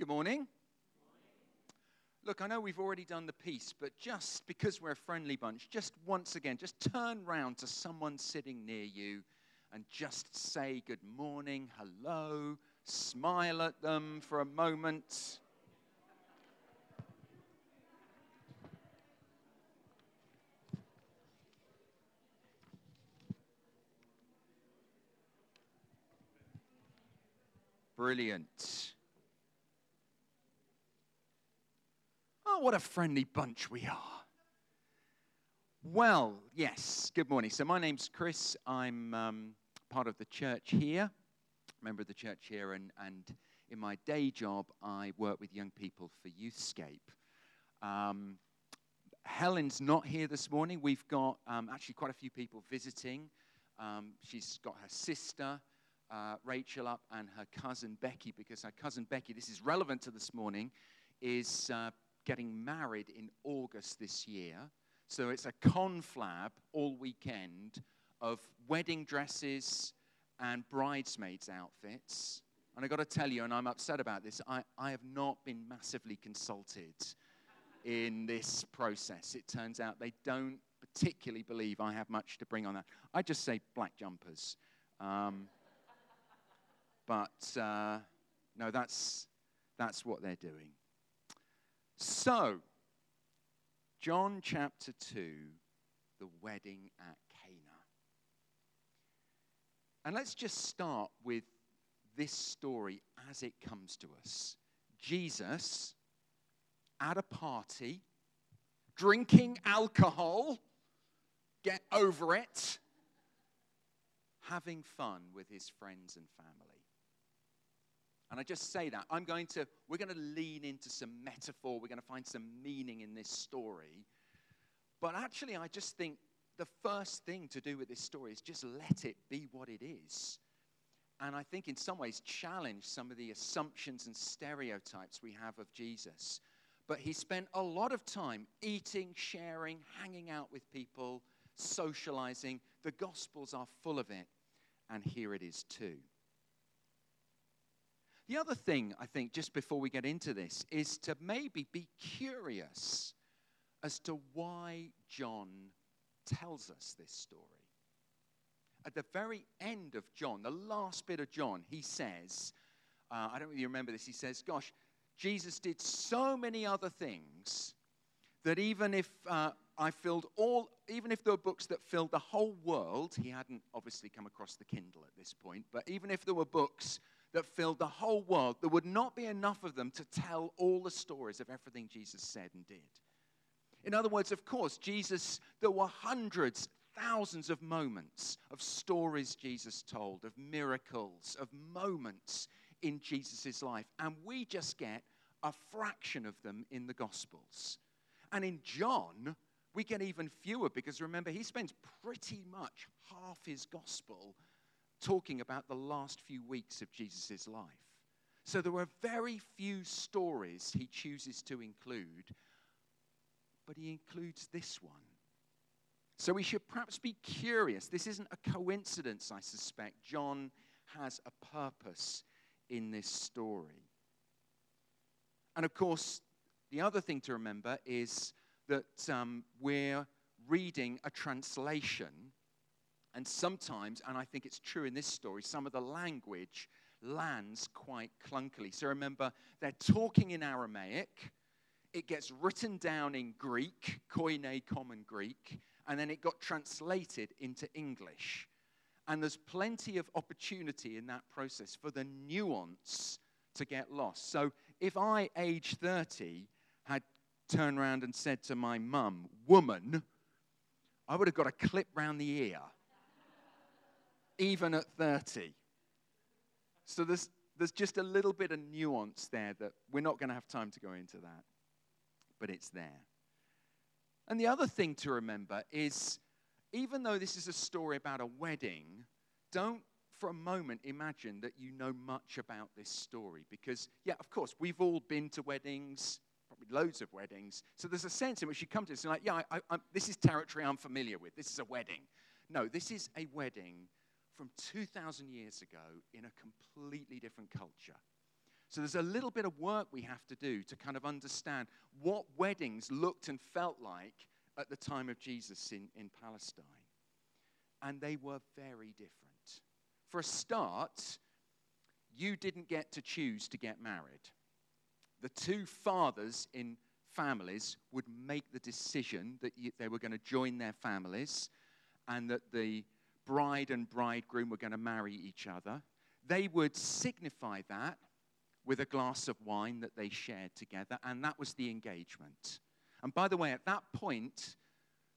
Good morning. Look, I know we've already done the piece, but just because we're a friendly bunch, just once again, just turn round to someone sitting near you and just say good morning, hello, smile at them for a moment. Brilliant. Oh, what a friendly bunch we are. Well, yes, good morning. So, my name's Chris. I'm um, part of the church here, member of the church here, and, and in my day job, I work with young people for Youthscape. Um, Helen's not here this morning. We've got um, actually quite a few people visiting. Um, she's got her sister, uh, Rachel up and her cousin Becky, because her cousin Becky, this is relevant to this morning, is uh, getting married in August this year. So it's a conflab all weekend of wedding dresses and bridesmaids' outfits. And I've got to tell you, and I'm upset about this, I, I have not been massively consulted in this process. It turns out they don't particularly believe I have much to bring on that. I just say black jumpers. Um, but uh, no, that's, that's what they're doing. So, John chapter 2, the wedding at Cana. And let's just start with this story as it comes to us. Jesus at a party, drinking alcohol, get over it, having fun with his friends and family. And I just say that. I'm going to, we're going to lean into some metaphor. We're going to find some meaning in this story. But actually, I just think the first thing to do with this story is just let it be what it is. And I think in some ways challenge some of the assumptions and stereotypes we have of Jesus. But he spent a lot of time eating, sharing, hanging out with people, socializing. The Gospels are full of it. And here it is too. The other thing, I think, just before we get into this, is to maybe be curious as to why John tells us this story. At the very end of John, the last bit of John, he says, uh, I don't really remember this, he says, Gosh, Jesus did so many other things that even if uh, I filled all, even if there were books that filled the whole world, he hadn't obviously come across the Kindle at this point, but even if there were books that filled the whole world, there would not be enough of them to tell all the stories of everything Jesus said and did. In other words, of course, Jesus, there were hundreds, thousands of moments of stories Jesus told, of miracles, of moments in Jesus' life. And we just get a fraction of them in the Gospels. And in John, we get even fewer because remember, he spends pretty much half his Gospel talking about the last few weeks of Jesus' life. So there are very few stories he chooses to include, but he includes this one. So we should perhaps be curious. This isn't a coincidence, I suspect. John has a purpose in this story. And of course, the other thing to remember is that um, we're reading a translation and sometimes, and I think it's true in this story, some of the language lands quite clunkily. So remember, they're talking in Aramaic. It gets written down in Greek, Koine Common Greek, and then it got translated into English. And there's plenty of opportunity in that process for the nuance to get lost. So if I, age 30, had turned around and said to my mum, woman, I would have got a clip round the ear even at 30. So there's, there's just a little bit of nuance there that we're not going to have time to go into that, but it's there. And the other thing to remember is even though this is a story about a wedding, don't for a moment imagine that you know much about this story because, yeah, of course, we've all been to weddings, probably loads of weddings. So there's a sense in which you come to this and like, yeah, I, I, this is territory I'm familiar with. This is a wedding. No, this is a wedding from 2,000 years ago in a completely different culture. So there's a little bit of work we have to do to kind of understand what weddings looked and felt like at the time of Jesus in, in Palestine. And they were very different. For a start, you didn't get to choose to get married. The two fathers in families would make the decision that you, they were going to join their families and that the bride and bridegroom were going to marry each other. They would signify that with a glass of wine that they shared together, and that was the engagement. And by the way, at that point,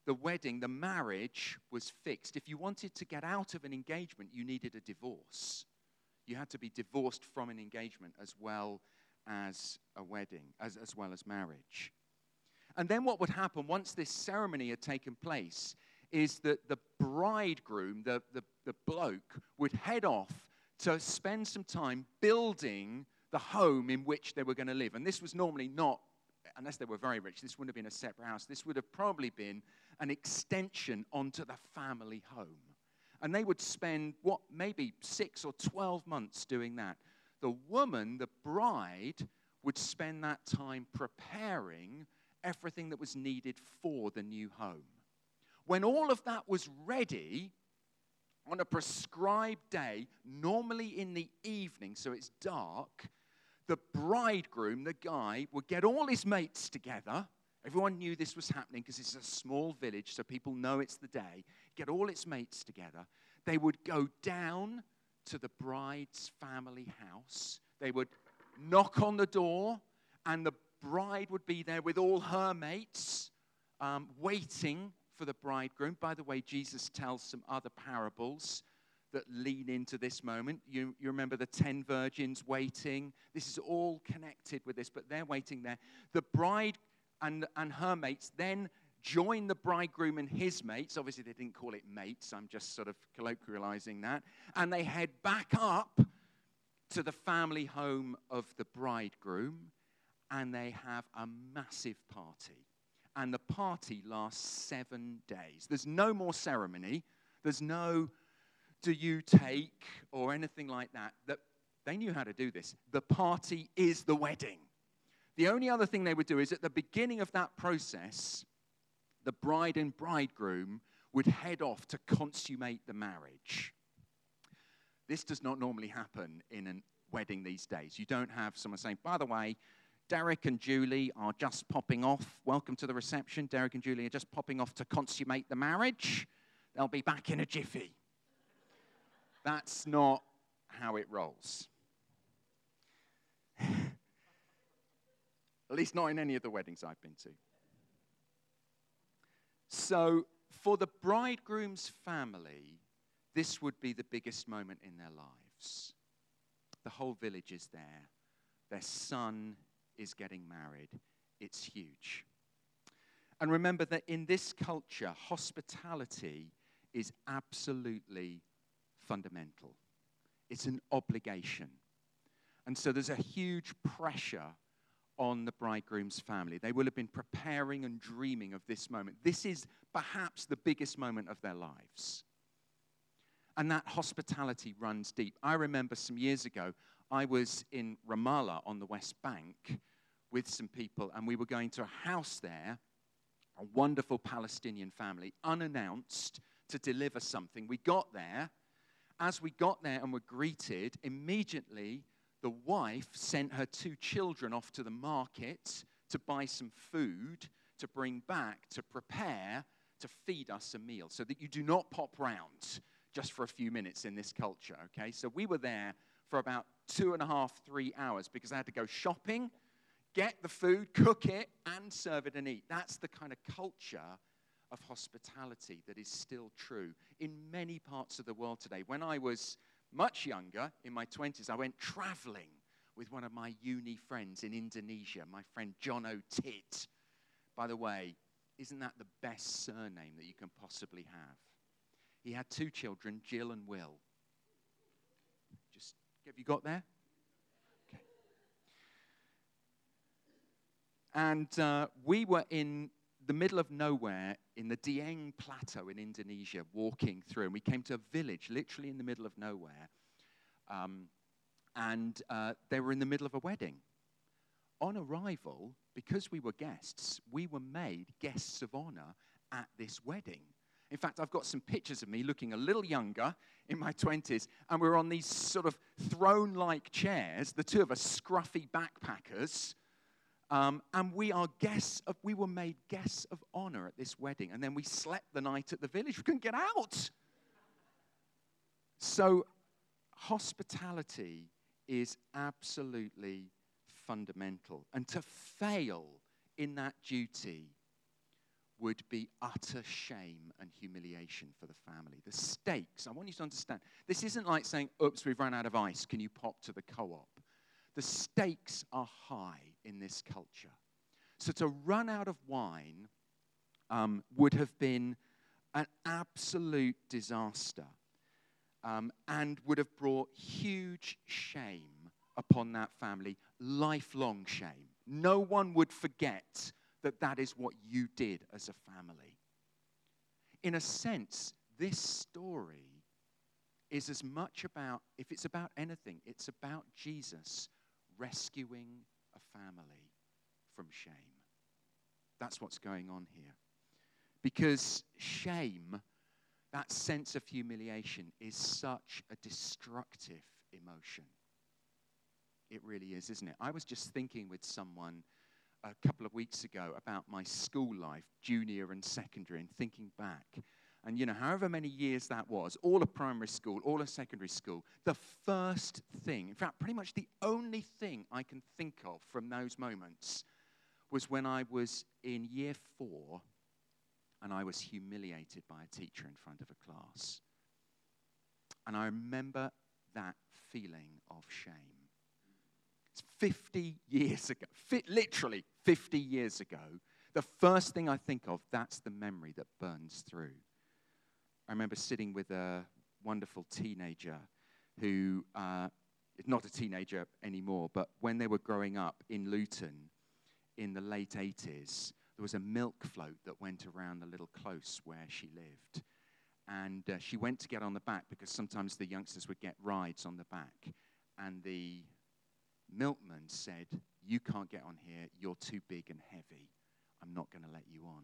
the wedding, the marriage was fixed. If you wanted to get out of an engagement, you needed a divorce. You had to be divorced from an engagement as well as a wedding, as, as well as marriage. And then what would happen once this ceremony had taken place is that the bridegroom, the, the, the bloke, would head off to spend some time building the home in which they were going to live. And this was normally not, unless they were very rich, this wouldn't have been a separate house. This would have probably been an extension onto the family home. And they would spend, what, maybe six or 12 months doing that. The woman, the bride, would spend that time preparing everything that was needed for the new home. When all of that was ready, on a prescribed day, normally in the evening, so it's dark, the bridegroom, the guy, would get all his mates together. Everyone knew this was happening because it's a small village, so people know it's the day. Get all its mates together. They would go down to the bride's family house. They would knock on the door, and the bride would be there with all her mates, um, waiting for the bridegroom. By the way, Jesus tells some other parables that lean into this moment. You, you remember the 10 virgins waiting. This is all connected with this, but they're waiting there. The bride and, and her mates then join the bridegroom and his mates. Obviously, they didn't call it mates, I'm just sort of colloquializing that. And they head back up to the family home of the bridegroom and they have a massive party. And the party lasts seven days. There's no more ceremony. There's no do you take or anything like that. That they knew how to do this. The party is the wedding. The only other thing they would do is at the beginning of that process, the bride and bridegroom would head off to consummate the marriage. This does not normally happen in a wedding these days. You don't have someone saying, by the way, Derek and Julie are just popping off. Welcome to the reception. Derek and Julie are just popping off to consummate the marriage. They'll be back in a jiffy. That's not how it rolls. At least not in any of the weddings I've been to. So, for the bridegroom's family, this would be the biggest moment in their lives. The whole village is there. Their son is getting married. It's huge. And remember that in this culture, hospitality is absolutely fundamental, it's an obligation. And so there's a huge pressure on the bridegroom's family. They will have been preparing and dreaming of this moment. This is perhaps the biggest moment of their lives. And that hospitality runs deep. I remember some years ago, I was in Ramallah on the West Bank with some people, and we were going to a house there, a wonderful Palestinian family, unannounced to deliver something. We got there. As we got there and were greeted, immediately the wife sent her two children off to the market to buy some food to bring back to prepare to feed us a meal so that you do not pop round just for a few minutes in this culture, okay? So we were there for about two and a half, three hours because I had to go shopping, get the food, cook it, and serve it and eat. That's the kind of culture of hospitality that is still true in many parts of the world today. When I was much younger, in my 20s, I went traveling with one of my uni friends in Indonesia, my friend John O'Tit. By the way, isn't that the best surname that you can possibly have? He had two children, Jill and Will. Just, have you got there? And uh, we were in the middle of nowhere in the Dieng Plateau in Indonesia, walking through, and we came to a village literally in the middle of nowhere. Um, and uh, they were in the middle of a wedding. On arrival, because we were guests, we were made guests of honor at this wedding. In fact, I've got some pictures of me looking a little younger in my 20s, and we're on these sort of throne like chairs, the two of us, scruffy backpackers. Um, and we are guests of, we were made guests of honor at this wedding. And then we slept the night at the village. We couldn't get out. So, hospitality is absolutely fundamental. And to fail in that duty would be utter shame and humiliation for the family. The stakes, I want you to understand, this isn't like saying, oops, we've run out of ice, can you pop to the co op? The stakes are high in this culture. So to run out of wine um, would have been an absolute disaster um, and would have brought huge shame upon that family, lifelong shame. No one would forget that that is what you did as a family. In a sense, this story is as much about, if it's about anything, it's about Jesus rescuing family from shame. That's what's going on here. Because shame, that sense of humiliation, is such a destructive emotion. It really is, isn't it? I was just thinking with someone a couple of weeks ago about my school life, junior and secondary, and thinking back. And, you know, however many years that was, all of primary school, all of secondary school, the first thing, in fact, pretty much the only thing I can think of from those moments was when I was in year four and I was humiliated by a teacher in front of a class. And I remember that feeling of shame. It's 50 years ago, literally 50 years ago, the first thing I think of, that's the memory that burns through. I remember sitting with a wonderful teenager who uh, not a teenager anymore, but when they were growing up in Luton in the late 80s, there was a milk float that went around the little close where she lived. And uh, she went to get on the back because sometimes the youngsters would get rides on the back. And the milkman said, You can't get on here. You're too big and heavy. I'm not going to let you on.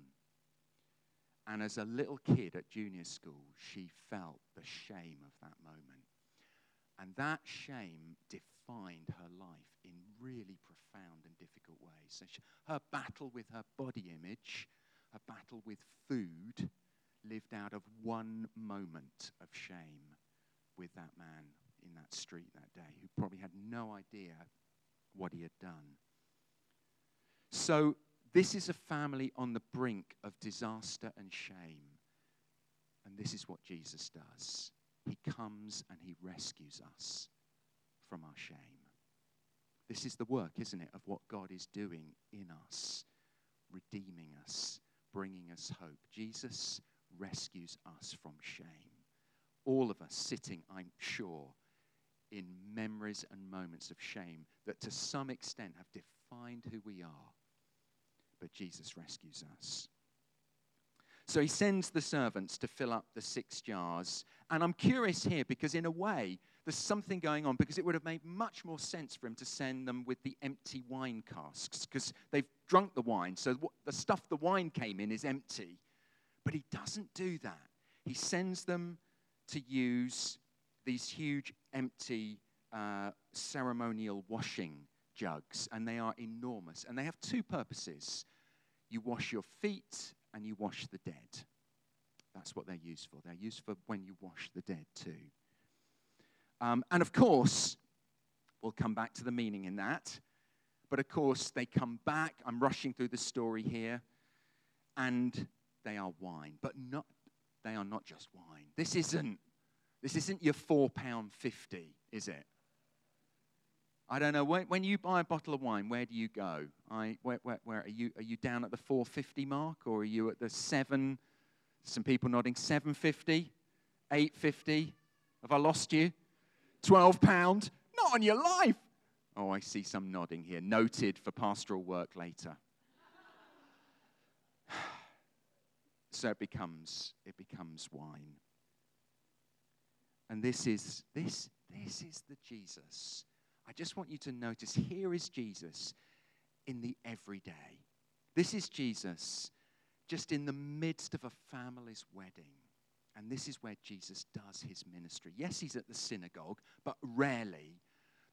And as a little kid at junior school, she felt the shame of that moment. And that shame defined her life in really profound and difficult ways. So she, her battle with her body image, her battle with food, lived out of one moment of shame with that man in that street that day who probably had no idea what he had done. So, this is a family on the brink of disaster and shame. And this is what Jesus does He comes and He rescues us from our shame. This is the work, isn't it, of what God is doing in us, redeeming us, bringing us hope. Jesus rescues us from shame. All of us sitting, I'm sure, in memories and moments of shame that to some extent have defined who we are. But Jesus rescues us. So he sends the servants to fill up the six jars. And I'm curious here because, in a way, there's something going on because it would have made much more sense for him to send them with the empty wine casks because they've drunk the wine. So the stuff the wine came in is empty. But he doesn't do that. He sends them to use these huge empty uh, ceremonial washing jugs, and they are enormous. And they have two purposes you wash your feet and you wash the dead. That's what they're used for. They're used for when you wash the dead, too. Um, and of course, we'll come back to the meaning in that. But of course, they come back. I'm rushing through the story here. And they are wine, but not, they are not just wine. This isn't this isn't your four pound fifty, is it? I don't know. When, when, you buy a bottle of wine, where do you go? I, where, where, where, are you? Are you down at the 450 mark, or are you at the seven? Some people nodding. 750, 850. Have I lost you? 12 pound? Not on your life. Oh, I see some nodding here. Noted for pastoral work later. so it becomes it becomes wine. And this is, this, this is the Jesus I just want you to notice here is Jesus in the everyday. This is Jesus just in the midst of a family's wedding. And this is where Jesus does his ministry. Yes, he's at the synagogue, but rarely.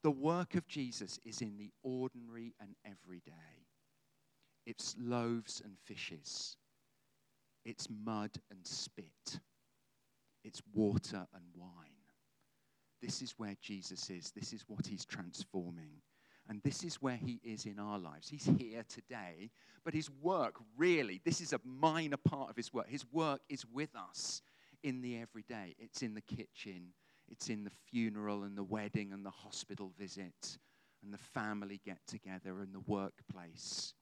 The work of Jesus is in the ordinary and everyday. It's loaves and fishes, it's mud and spit, it's water and wine. This is where Jesus is. This is what he's transforming. And this is where he is in our lives. He's here today, but his work really, this is a minor part of his work. His work is with us in the everyday. It's in the kitchen, it's in the funeral and the wedding and the hospital visit and the family get together and the workplace.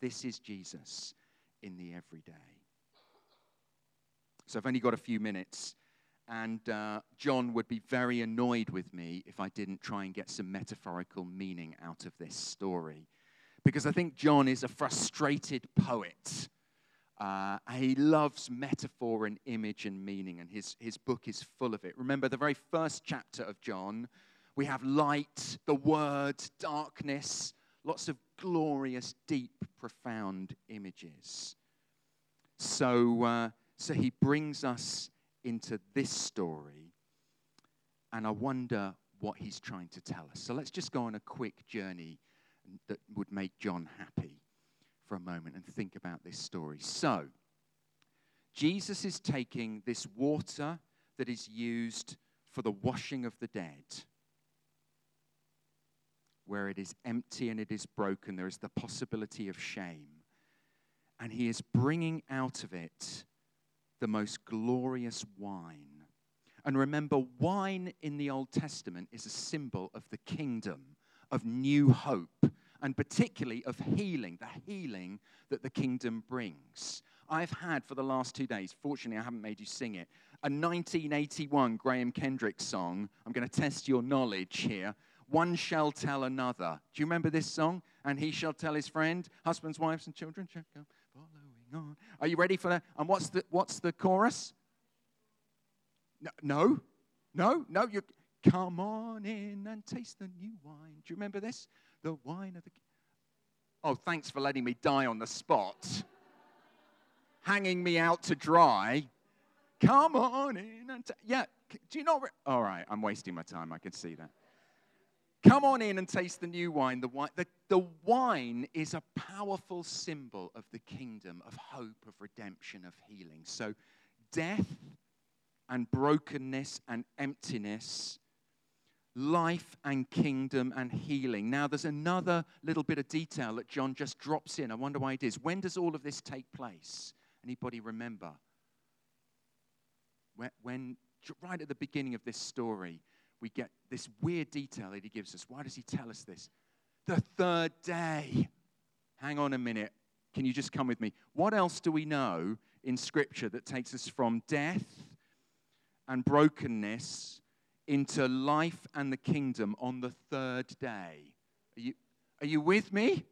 This is Jesus in the everyday. So I've only got a few minutes. And uh, John would be very annoyed with me if I didn't try and get some metaphorical meaning out of this story. Because I think John is a frustrated poet. Uh, he loves metaphor and image and meaning, and his, his book is full of it. Remember, the very first chapter of John, we have light, the word, darkness, lots of glorious, deep, profound images. So, uh, so he brings us into this story, and I wonder what he's trying to tell us. So let's just go on a quick journey that would make John happy for a moment and think about this story. So, Jesus is taking this water that is used for the washing of the dead, where it is empty and it is broken, there is the possibility of shame. And he is bringing out of it the most glorious wine. And remember, wine in the Old Testament is a symbol of the kingdom, of new hope, and particularly of healing, the healing that the kingdom brings. I've had for the last two days, fortunately, I haven't made you sing it, a 1981 Graham Kendrick song. I'm going to test your knowledge here. One shall tell another. Do you remember this song? And he shall tell his friend, husbands, wives, and children on. Are you ready for that? And what's the, what's the chorus? No, no, no, no. You come on in and taste the new wine. Do you remember this? The wine of the. Oh, thanks for letting me die on the spot, hanging me out to dry. Come on in and ta- yeah. Do you know? Re- All right, I'm wasting my time. I can see that. Come on in and taste the new wine. The wine, the, the wine is a powerful symbol of the kingdom, of hope, of redemption, of healing. So, death and brokenness and emptiness, life and kingdom and healing. Now, there's another little bit of detail that John just drops in. I wonder why it is. When does all of this take place? Anybody remember? When, when right at the beginning of this story, we get this weird detail that he gives us. Why does he tell us this? The third day. Hang on a minute. Can you just come with me? What else do we know in Scripture that takes us from death and brokenness into life and the kingdom on the third day? Are you, are you with me?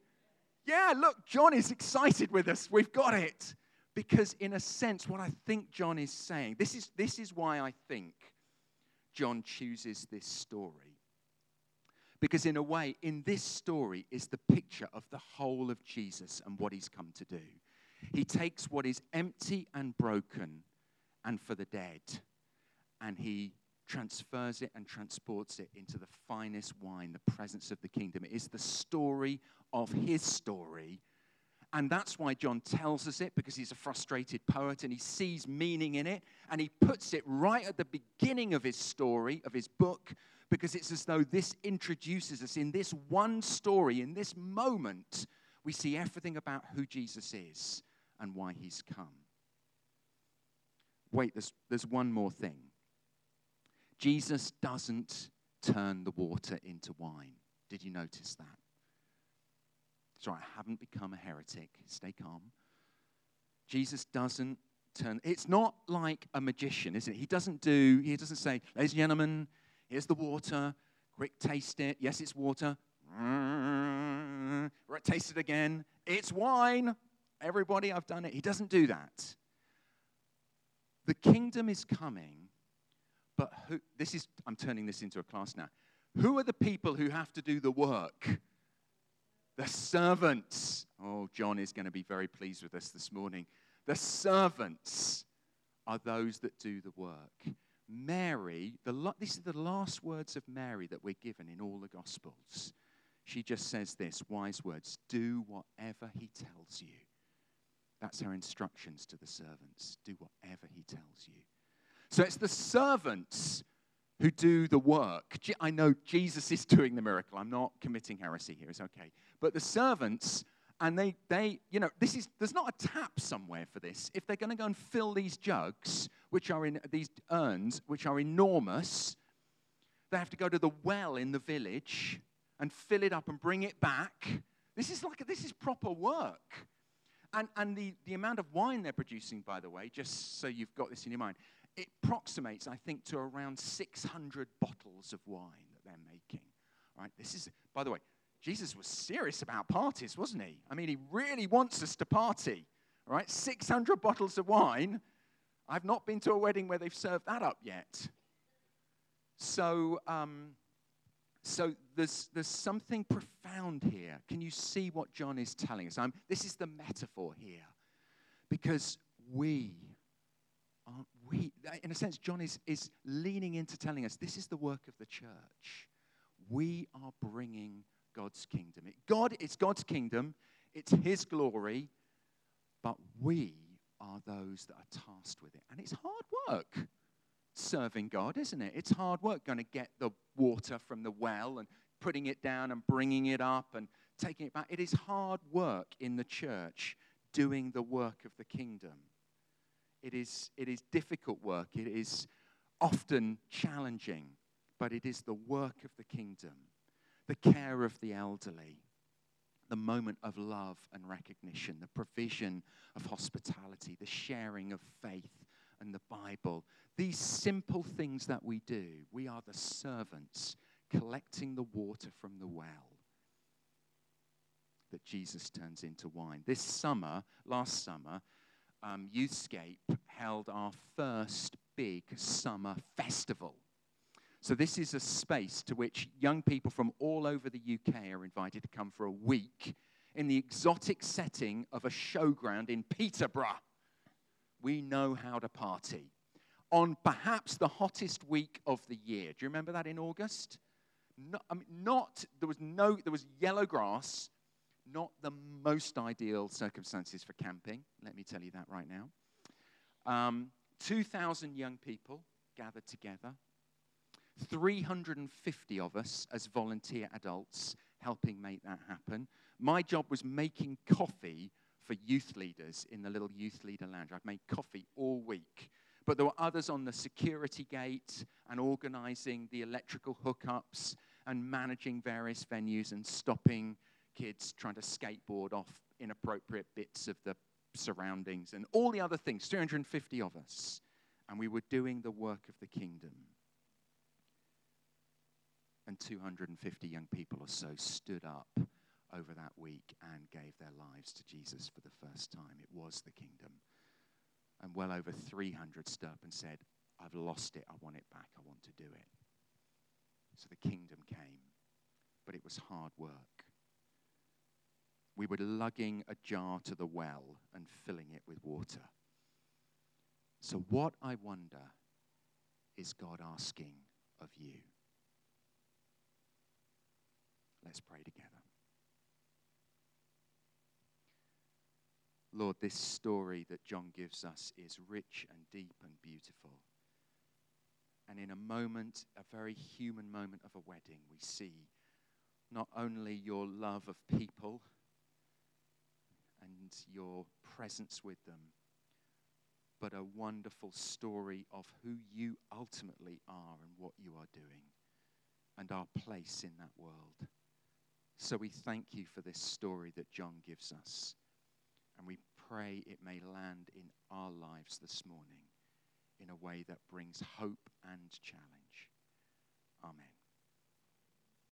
Yeah, look, John is excited with us. We've got it. Because, in a sense, what I think John is saying, this is, this is why I think John chooses this story. Because, in a way, in this story is the picture of the whole of Jesus and what he's come to do. He takes what is empty and broken and for the dead, and he transfers it and transports it into the finest wine, the presence of the kingdom. It is the story of his story and that's why John tells us it, because he's a frustrated poet and he sees meaning in it. And he puts it right at the beginning of his story, of his book, because it's as though this introduces us in this one story, in this moment, we see everything about who Jesus is and why he's come. Wait, there's, there's one more thing. Jesus doesn't turn the water into wine. Did you notice that? Sorry, I haven't become a heretic. Stay calm. Jesus doesn't turn. It's not like a magician, is it? He doesn't do, he doesn't say, ladies and gentlemen, here's the water. Quick, taste it. Yes, it's water. Right, taste it again. It's wine. Everybody, I've done it. He doesn't do that. The kingdom is coming, but who, this is, I'm turning this into a class now. Who are the people who have to do the work? The servants. Oh, John is going to be very pleased with us this morning. The servants are those that do the work. Mary, the, these are the last words of Mary that we're given in all the Gospels. She just says this wise words do whatever he tells you. That's her instructions to the servants. Do whatever he tells you. So it's the servants who do the work. I know Jesus is doing the miracle. I'm not committing heresy here. It's okay. But the servants, and they, they, you know, this is, there's not a tap somewhere for this. If they're going to go and fill these jugs, which are in these urns, which are enormous, they have to go to the well in the village and fill it up and bring it back. This is like, this is proper work. And, and the, the amount of wine they're producing, by the way, just so you've got this in your mind, it approximates, I think, to around 600 bottles of wine that they're making. Right? This is, by the way, Jesus was serious about parties, wasn't he? I mean, he really wants us to party. Right? 600 bottles of wine. I've not been to a wedding where they've served that up yet. So, um, so there's, there's something profound here. Can you see what John is telling us? I'm, this is the metaphor here. Because we aren't we, in a sense, John is, is leaning into telling us this is the work of the church. We are bringing God's kingdom. It, God, it's God's kingdom, it's His glory, but we are those that are tasked with it. And it's hard work serving God, isn't it? It's hard work going to get the water from the well and putting it down and bringing it up and taking it back. It is hard work in the church doing the work of the kingdom. It is, it is difficult work. It is often challenging, but it is the work of the kingdom, the care of the elderly, the moment of love and recognition, the provision of hospitality, the sharing of faith and the Bible. These simple things that we do, we are the servants collecting the water from the well that Jesus turns into wine. This summer, last summer, um, Youthscape held our first big summer festival. So, this is a space to which young people from all over the UK are invited to come for a week in the exotic setting of a showground in Peterborough. We know how to party. On perhaps the hottest week of the year. Do you remember that in August? Not, I mean, not there was no, there was yellow grass, not the most ideal circumstances for camping, let me tell you that right now. Um, 2,000 young people gathered together, 350 of us as volunteer adults helping make that happen. My job was making coffee for youth leaders in the little youth leader lounge. I've made coffee all week. But there were others on the security gate and organizing the electrical hookups and managing various venues and stopping kids trying to skateboard off inappropriate bits of the surroundings and all the other things, 350 of us. And we were doing the work of the kingdom. And 250 young people or so stood up over that week and gave their lives to Jesus for the first time. It was the kingdom. And well over 300 stood up and said, I've lost it. I want it back. I want to do it. So the kingdom came. But it was hard work we were lugging a jar to the well and filling it with water. So, what I wonder is God asking of you? Let's pray together. Lord, this story that John gives us is rich and deep and beautiful. And in a moment, a very human moment of a wedding, we see not only your love of people and your presence with them, but a wonderful story of who you ultimately are and what you are doing and our place in that world. So we thank you for this story that John gives us. And we pray it may land in our lives this morning in a way that brings hope and challenge. Amen.